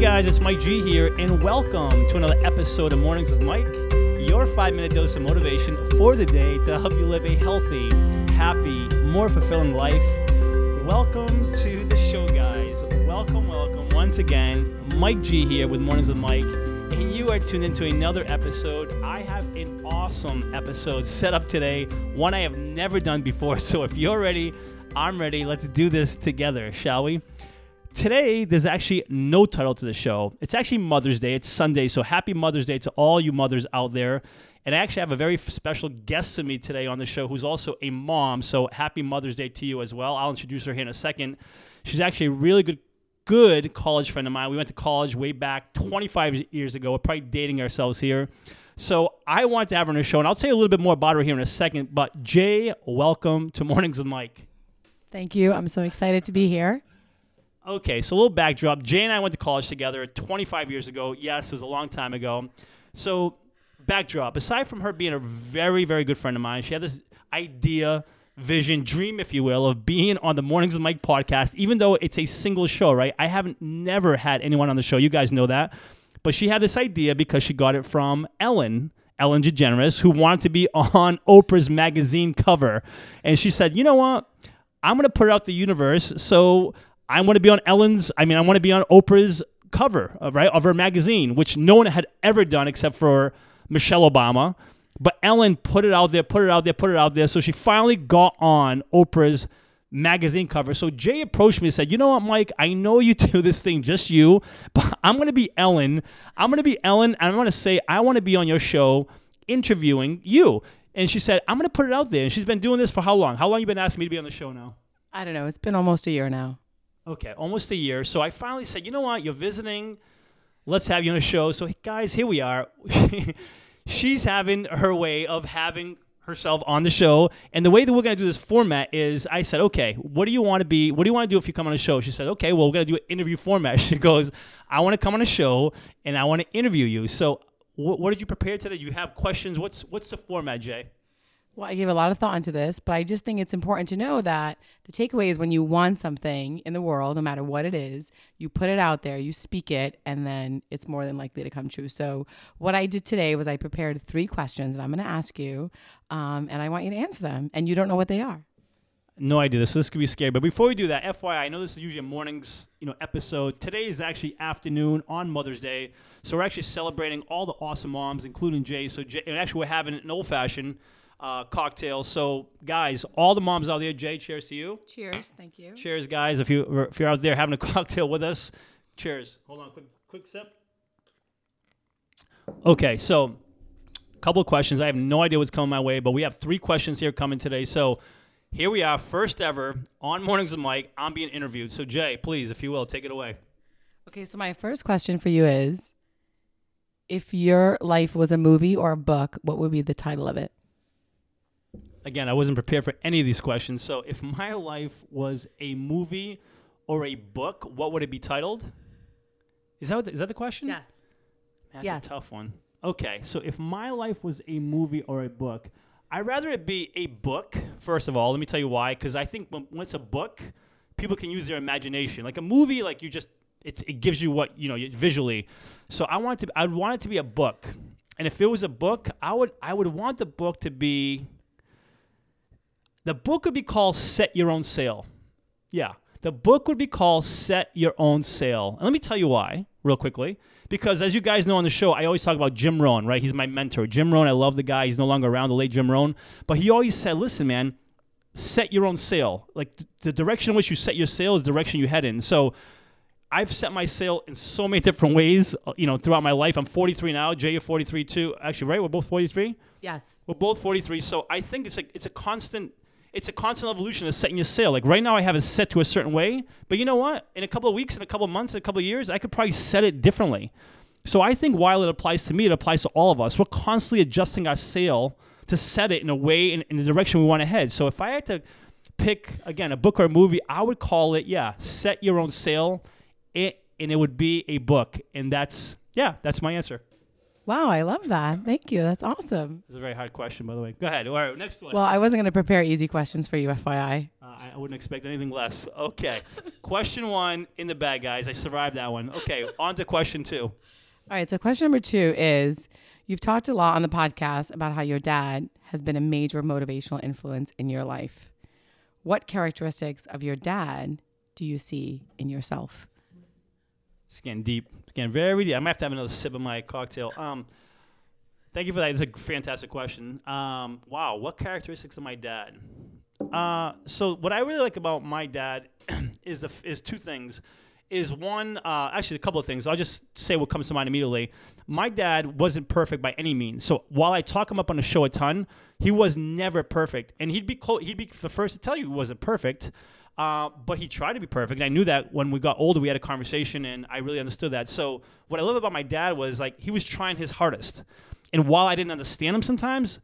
Guys, it's Mike G here, and welcome to another episode of Mornings with Mike, your five minute dose of motivation for the day to help you live a healthy, happy, more fulfilling life. Welcome to the show, guys. Welcome, welcome once again. Mike G here with Mornings with Mike, and you are tuned into another episode. I have an awesome episode set up today, one I have never done before. So if you're ready, I'm ready. Let's do this together, shall we? Today, there's actually no title to the show. It's actually Mother's Day. It's Sunday, so happy Mother's Day to all you mothers out there. And I actually have a very special guest to me today on the show who's also a mom. So happy Mother's Day to you as well. I'll introduce her here in a second. She's actually a really good, good college friend of mine. We went to college way back 25 years ago. We're probably dating ourselves here. So I want to have her on the show, and I'll tell you a little bit more about her here in a second. But Jay, welcome to Mornings with Mike. Thank you. I'm so excited to be here. Okay, so a little backdrop. Jay and I went to college together 25 years ago. Yes, it was a long time ago. So, backdrop. Aside from her being a very, very good friend of mine, she had this idea, vision, dream, if you will, of being on the Mornings with Mike podcast, even though it's a single show, right? I haven't never had anyone on the show. You guys know that. But she had this idea because she got it from Ellen. Ellen DeGeneres, who wanted to be on Oprah's magazine cover. And she said, you know what? I'm going to put out the universe. So I want to be on Ellen's, I mean, I want to be on Oprah's cover, of, right, of her magazine, which no one had ever done except for Michelle Obama. But Ellen put it out there, put it out there, put it out there. So she finally got on Oprah's magazine cover. So Jay approached me and said, You know what, Mike? I know you do this thing, just you, but I'm going to be Ellen. I'm going to be Ellen, and I'm going to say, I want to be on your show interviewing you. And she said, I'm going to put it out there. And she's been doing this for how long? How long you been asking me to be on the show now? I don't know. It's been almost a year now. Okay, almost a year. So I finally said, you know what? You're visiting. Let's have you on the show. So, guys, here we are. She's having her way of having herself on the show. And the way that we're going to do this format is I said, okay, what do you want to be? What do you want to do if you come on a show? She said, okay, well, we're going to do an interview format. She goes, I want to come on a show and I want to interview you. So, what, what did you prepare today? Do you have questions? What's what's the format, Jay? Well, I gave a lot of thought into this, but I just think it's important to know that the takeaway is when you want something in the world, no matter what it is, you put it out there, you speak it, and then it's more than likely to come true. So, what I did today was I prepared three questions that I'm going to ask you, um, and I want you to answer them, and you don't know what they are. No idea. So this could be scary. But before we do that, FYI, I know this is usually a morning's you know episode. Today is actually afternoon on Mother's Day, so we're actually celebrating all the awesome moms, including Jay. So Jay, actually, we're having an old fashioned uh, cocktail. So guys, all the moms out there, Jay, cheers to you. Cheers. Thank you. Cheers, guys. If you if you're out there having a cocktail with us, cheers. Hold on, quick quick sip. Okay, so a couple of questions. I have no idea what's coming my way, but we have three questions here coming today. So here we are, first ever on Mornings with Mike. I'm being interviewed. So, Jay, please, if you will, take it away. Okay, so my first question for you is if your life was a movie or a book, what would be the title of it? Again, I wasn't prepared for any of these questions. So, if my life was a movie or a book, what would it be titled? Is that, what the, is that the question? Yes. That's yes. a tough one. Okay, so if my life was a movie or a book, I'd rather it be a book, first of all. Let me tell you why. Because I think when, when, it's a book, people can use their imagination. Like a movie, like you just, it's, it gives you what, you know, visually. So I want to, I'd want it to be a book. And if it was a book, I would, I would want the book to be, the book would be called Set Your Own Sail. Yeah. The book would be called Set Your Own Sail. And let me tell you why, real quickly. Because as you guys know on the show, I always talk about Jim Rohn, right? He's my mentor. Jim Rohn, I love the guy. He's no longer around, the late Jim Rohn. But he always said, listen, man, set your own sail. Like th- the direction in which you set your sail is the direction you head in. So I've set my sail in so many different ways, uh, you know, throughout my life. I'm 43 now. Jay, you're 43 too. Actually, right? We're both 43? Yes. We're both 43. So I think it's a, it's a constant it's a constant evolution of setting your sail. Like right now, I have it set to a certain way, but you know what? In a couple of weeks, in a couple of months, in a couple of years, I could probably set it differently. So I think while it applies to me, it applies to all of us. We're constantly adjusting our sail to set it in a way in, in the direction we want to head. So if I had to pick again a book or a movie, I would call it yeah, set your own sail, it, and it would be a book, and that's yeah, that's my answer. Wow, I love that. Thank you. That's awesome. It's a very hard question, by the way. Go ahead. All right, next one. Well, I wasn't going to prepare easy questions for you, FYI. Uh, I I wouldn't expect anything less. Okay. question one in the bag, guys. I survived that one. Okay, on to question two. All right. So, question number two is you've talked a lot on the podcast about how your dad has been a major motivational influence in your life. What characteristics of your dad do you see in yourself? Skin deep. Getting very. I might have to have another sip of my cocktail. Um, thank you for that. It's a fantastic question. Um, wow, what characteristics of my dad? Uh, so what I really like about my dad is the is two things. Is one uh, actually a couple of things. I'll just say what comes to mind immediately. My dad wasn't perfect by any means. So while I talk him up on the show a ton, he was never perfect, and he'd be clo- he'd be the first to tell you he wasn't perfect. Uh, but he tried to be perfect. And I knew that when we got older, we had a conversation, and I really understood that. So what I love about my dad was like he was trying his hardest, and while I didn't understand him sometimes,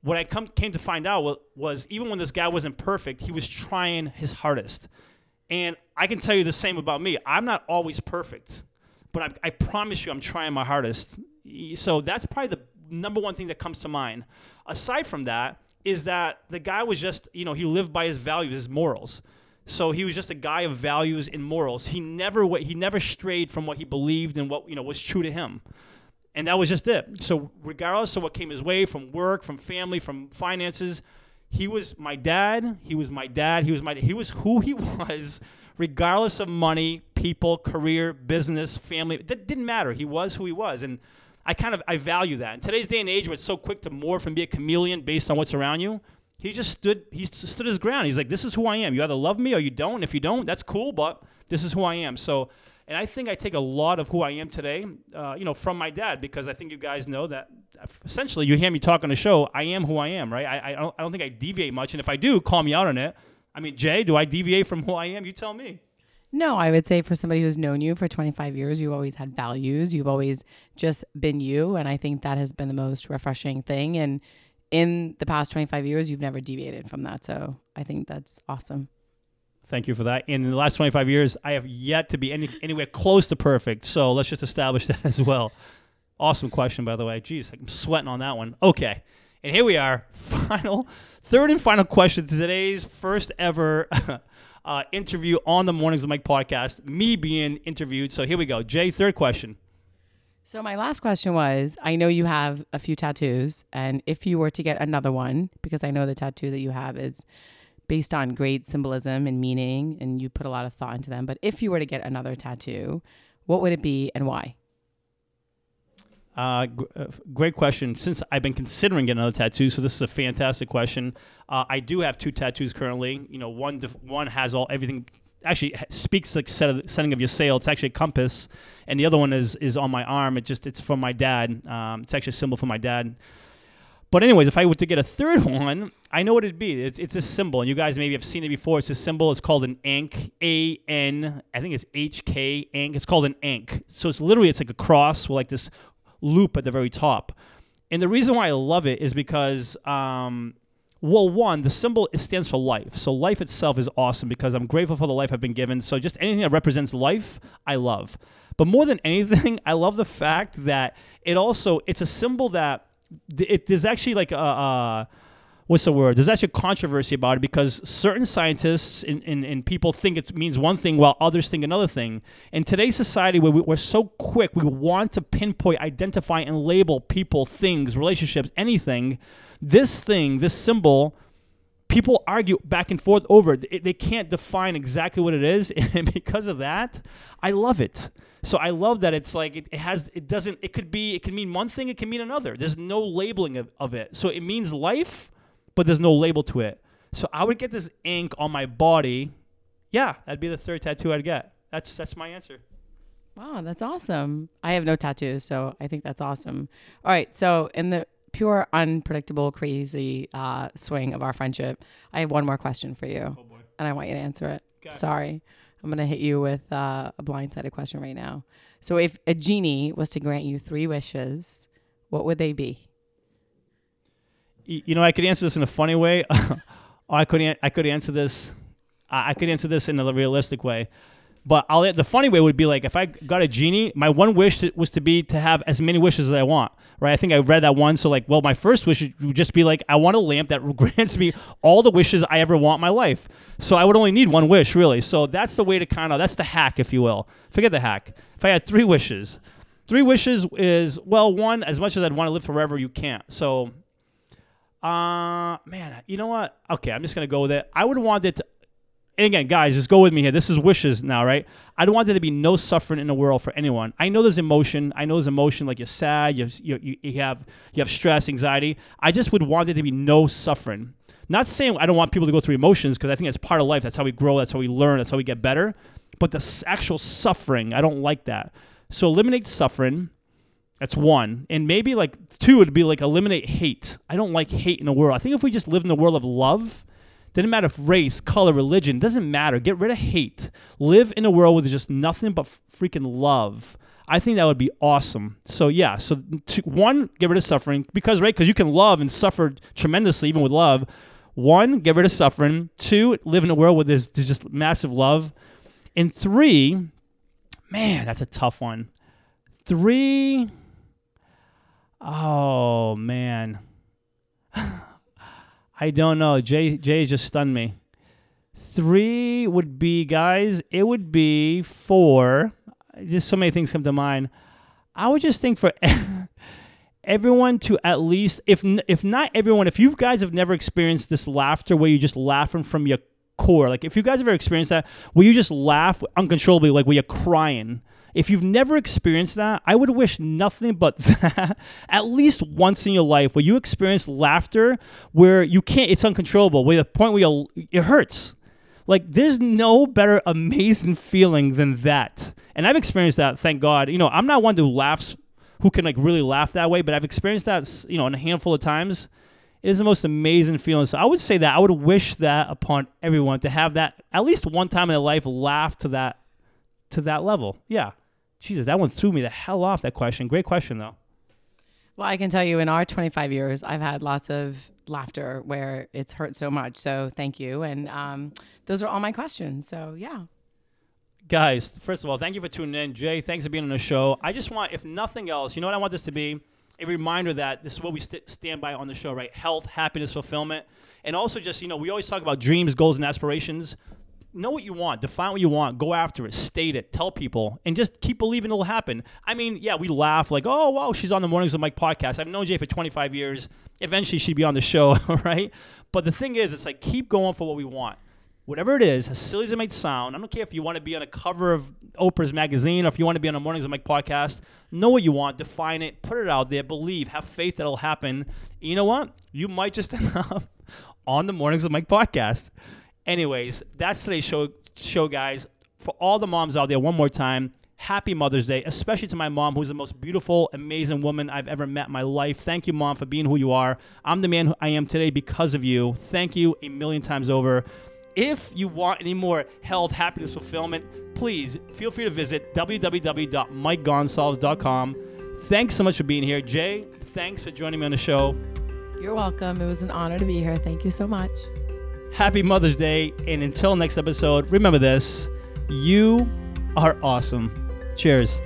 what I come came to find out was, even when this guy wasn't perfect, he was trying his hardest. And I can tell you the same about me. I'm not always perfect, but I, I promise you, I'm trying my hardest. So that's probably the number one thing that comes to mind. Aside from that, is that the guy was just, you know, he lived by his values, his morals. So he was just a guy of values and morals. He never he never strayed from what he believed and what you know was true to him. And that was just it. So regardless of what came his way from work, from family, from finances, he was my dad. He was my dad. He was my he was who he was, regardless of money, people, career, business, family. It didn't matter. He was who he was, and I kind of I value that. In today's day and age, where it's so quick to morph and be a chameleon based on what's around you, he just stood he stood his ground. He's like, this is who I am. You either love me or you don't. If you don't, that's cool, but this is who I am. So. And I think I take a lot of who I am today, uh, you know, from my dad because I think you guys know that uh, essentially you hear me talk on the show. I am who I am, right? I, I, don't, I don't think I deviate much, and if I do, call me out on it. I mean, Jay, do I deviate from who I am? You tell me. No, I would say for somebody who's known you for 25 years, you've always had values. You've always just been you. And I think that has been the most refreshing thing. And in the past 25 years, you've never deviated from that. So I think that's awesome. Thank you for that. In the last 25 years, I have yet to be any, anywhere close to perfect. So let's just establish that as well. Awesome question, by the way. Jeez, I'm sweating on that one. Okay. And here we are. Final, third and final question to today's first ever uh, interview on the Mornings of Mike podcast. Me being interviewed. So here we go. Jay, third question. So my last question was I know you have a few tattoos and if you were to get another one because I know the tattoo that you have is based on great symbolism and meaning and you put a lot of thought into them but if you were to get another tattoo what would it be and why? Uh, g- uh, great question. Since I've been considering getting another tattoo, so this is a fantastic question. Uh, I do have two tattoos currently. You know, one def- one has all everything. Actually, speaks like set of, setting of your sail. It's actually a compass, and the other one is is on my arm. It just it's from my dad. Um, it's actually a symbol for my dad. But anyways, if I were to get a third one, I know what it'd be. It's, it's a symbol, and you guys maybe have seen it before. It's a symbol. It's called an ankh. A N. I think it's H K ankh. It's called an ankh. So it's literally it's like a cross with like this loop at the very top. And the reason why I love it is because, um, well, one, the symbol stands for life. So life itself is awesome because I'm grateful for the life I've been given. So just anything that represents life, I love. But more than anything, I love the fact that it also it's a symbol that th- it, there's actually like a. a what's the word? There's actually controversy about it because certain scientists and, and, and people think it means one thing while others think another thing. In today's society where we, we're so quick, we want to pinpoint, identify, and label people, things, relationships, anything. This thing, this symbol, people argue back and forth over it. They- They can't define exactly what it is, and because of that, I love it. So I love that it's like it, it has it doesn't it could be it can mean one thing it can mean another. There's no labeling of, of it. So it means life, but there's no label to it. So I would get this ink on my body. Yeah, that'd be the third tattoo I'd get. That's that's my answer. Wow, that's awesome. I have no tattoos, so I think that's awesome. All right, so in the pure, unpredictable, crazy uh, swing of our friendship, I have one more question for you, Oh boy. and I want you to answer it. It. Sorry, I'm gonna hit you with uh, a blindsided question right now. So, if a genie was to grant you three wishes, what would they be? You know, I could answer this in a funny way, or I could an- I could answer this I could answer this in a realistic way. But I'll, the funny way would be like if I got a genie, my one wish was to be to have as many wishes as I want. Right? I think I read that one. So like, well, my first wish would just be like I want a lamp that grants me all the wishes I ever want in my life. So I would only need one wish really. So that's the way to kind of that's the hack, if you will. Forget the hack. If I had three wishes, three wishes is well, one as much as I'd want to live forever, you can't. So uh man, you know what? Okay, I'm just gonna go with it. I would want it to and again, guys, just go with me here. This is wishes now, right? I don't want there to be no suffering in the world for anyone. I know there's emotion. I know there's emotion, like you're sad, you you, you have you have stress, anxiety. I just would want there to be no suffering. Not saying I don't want people to go through emotions because I think that's part of life. That's how we grow. That's how we learn. That's how we get better. But the actual suffering, I don't like that. So eliminate suffering. That's one. And maybe like two would be like eliminate hate. I don't like hate in the world. I think if we just live in the world of love, doesn't matter if race, color, religion, doesn't matter. Get rid of hate. Live in a world with just nothing but freaking love. I think that would be awesome. So yeah, so one, get rid of suffering because right, because you can love and suffer tremendously even with love. One, get rid of suffering. Two, live in a world where there's, there's just massive love. And three, man, that's a tough one. Three, oh man. I don't know. Jay Jay just stunned me. Three would be guys. It would be four. Just so many things come to mind. I would just think for everyone to at least, if if not everyone, if you guys have never experienced this laughter where you just laughing from your core, like if you guys have ever experienced that, where you just laugh uncontrollably, like where you're crying if you've never experienced that, I would wish nothing but that at least once in your life where you experience laughter where you can't, it's uncontrollable, where the point where it hurts. Like there's no better amazing feeling than that. And I've experienced that, thank God. You know, I'm not one who laughs, who can like really laugh that way, but I've experienced that, you know, in a handful of times. It is the most amazing feeling. So I would say that I would wish that upon everyone to have that at least one time in their life laugh to that to that level. Yeah. Jesus, that one threw me the hell off that question. Great question though. Well, I can tell you in our 25 years, I've had lots of laughter where it's hurt so much. So thank you. And um, those are all my questions. So yeah. Guys, first of all, thank you for tuning in. Jay, thanks for being on the show. I just want, if nothing else, you know what I want this to be? A reminder that this is what we st- stand by on the show, right? Health, happiness, fulfillment. And also just, you know, we always talk about dreams, goals, and aspirations know what you want, define what you want, go after it, state it, tell people, and just keep believing it'll happen. I mean, yeah, we laugh like, oh, wow, she's on the Mornings with Mike podcast. I've known Jay for 25 years. Eventually, she'd be on the show, right? But the thing is, it's like keep going for what we want. Whatever it is, as silly as it might sound, I don't care if you want to be on a cover of Oprah's magazine or if you want to be on the Mornings with Mike podcast. Know what you want, define it, put it out there, believe, have faith that it'll happen. You know what? You might just end up on the Mornings with Mike podcast. Anyways, that's today's show, show, guys. For all the moms out there, one more time, happy Mother's Day, especially to my mom, who's the most beautiful, amazing woman I've ever met in my life. Thank you, mom, for being who you are. I'm the man I am today because of you. Thank you a million times over. If you want any more health, happiness, fulfillment, please feel free to visit www.mikegonsalves.com. Thanks so much for being here. Jay, thanks for joining me on the show. You're welcome. It was an honor to be here. Thank you so much. Happy Mother's Day. And until next episode, remember this you are awesome. Cheers.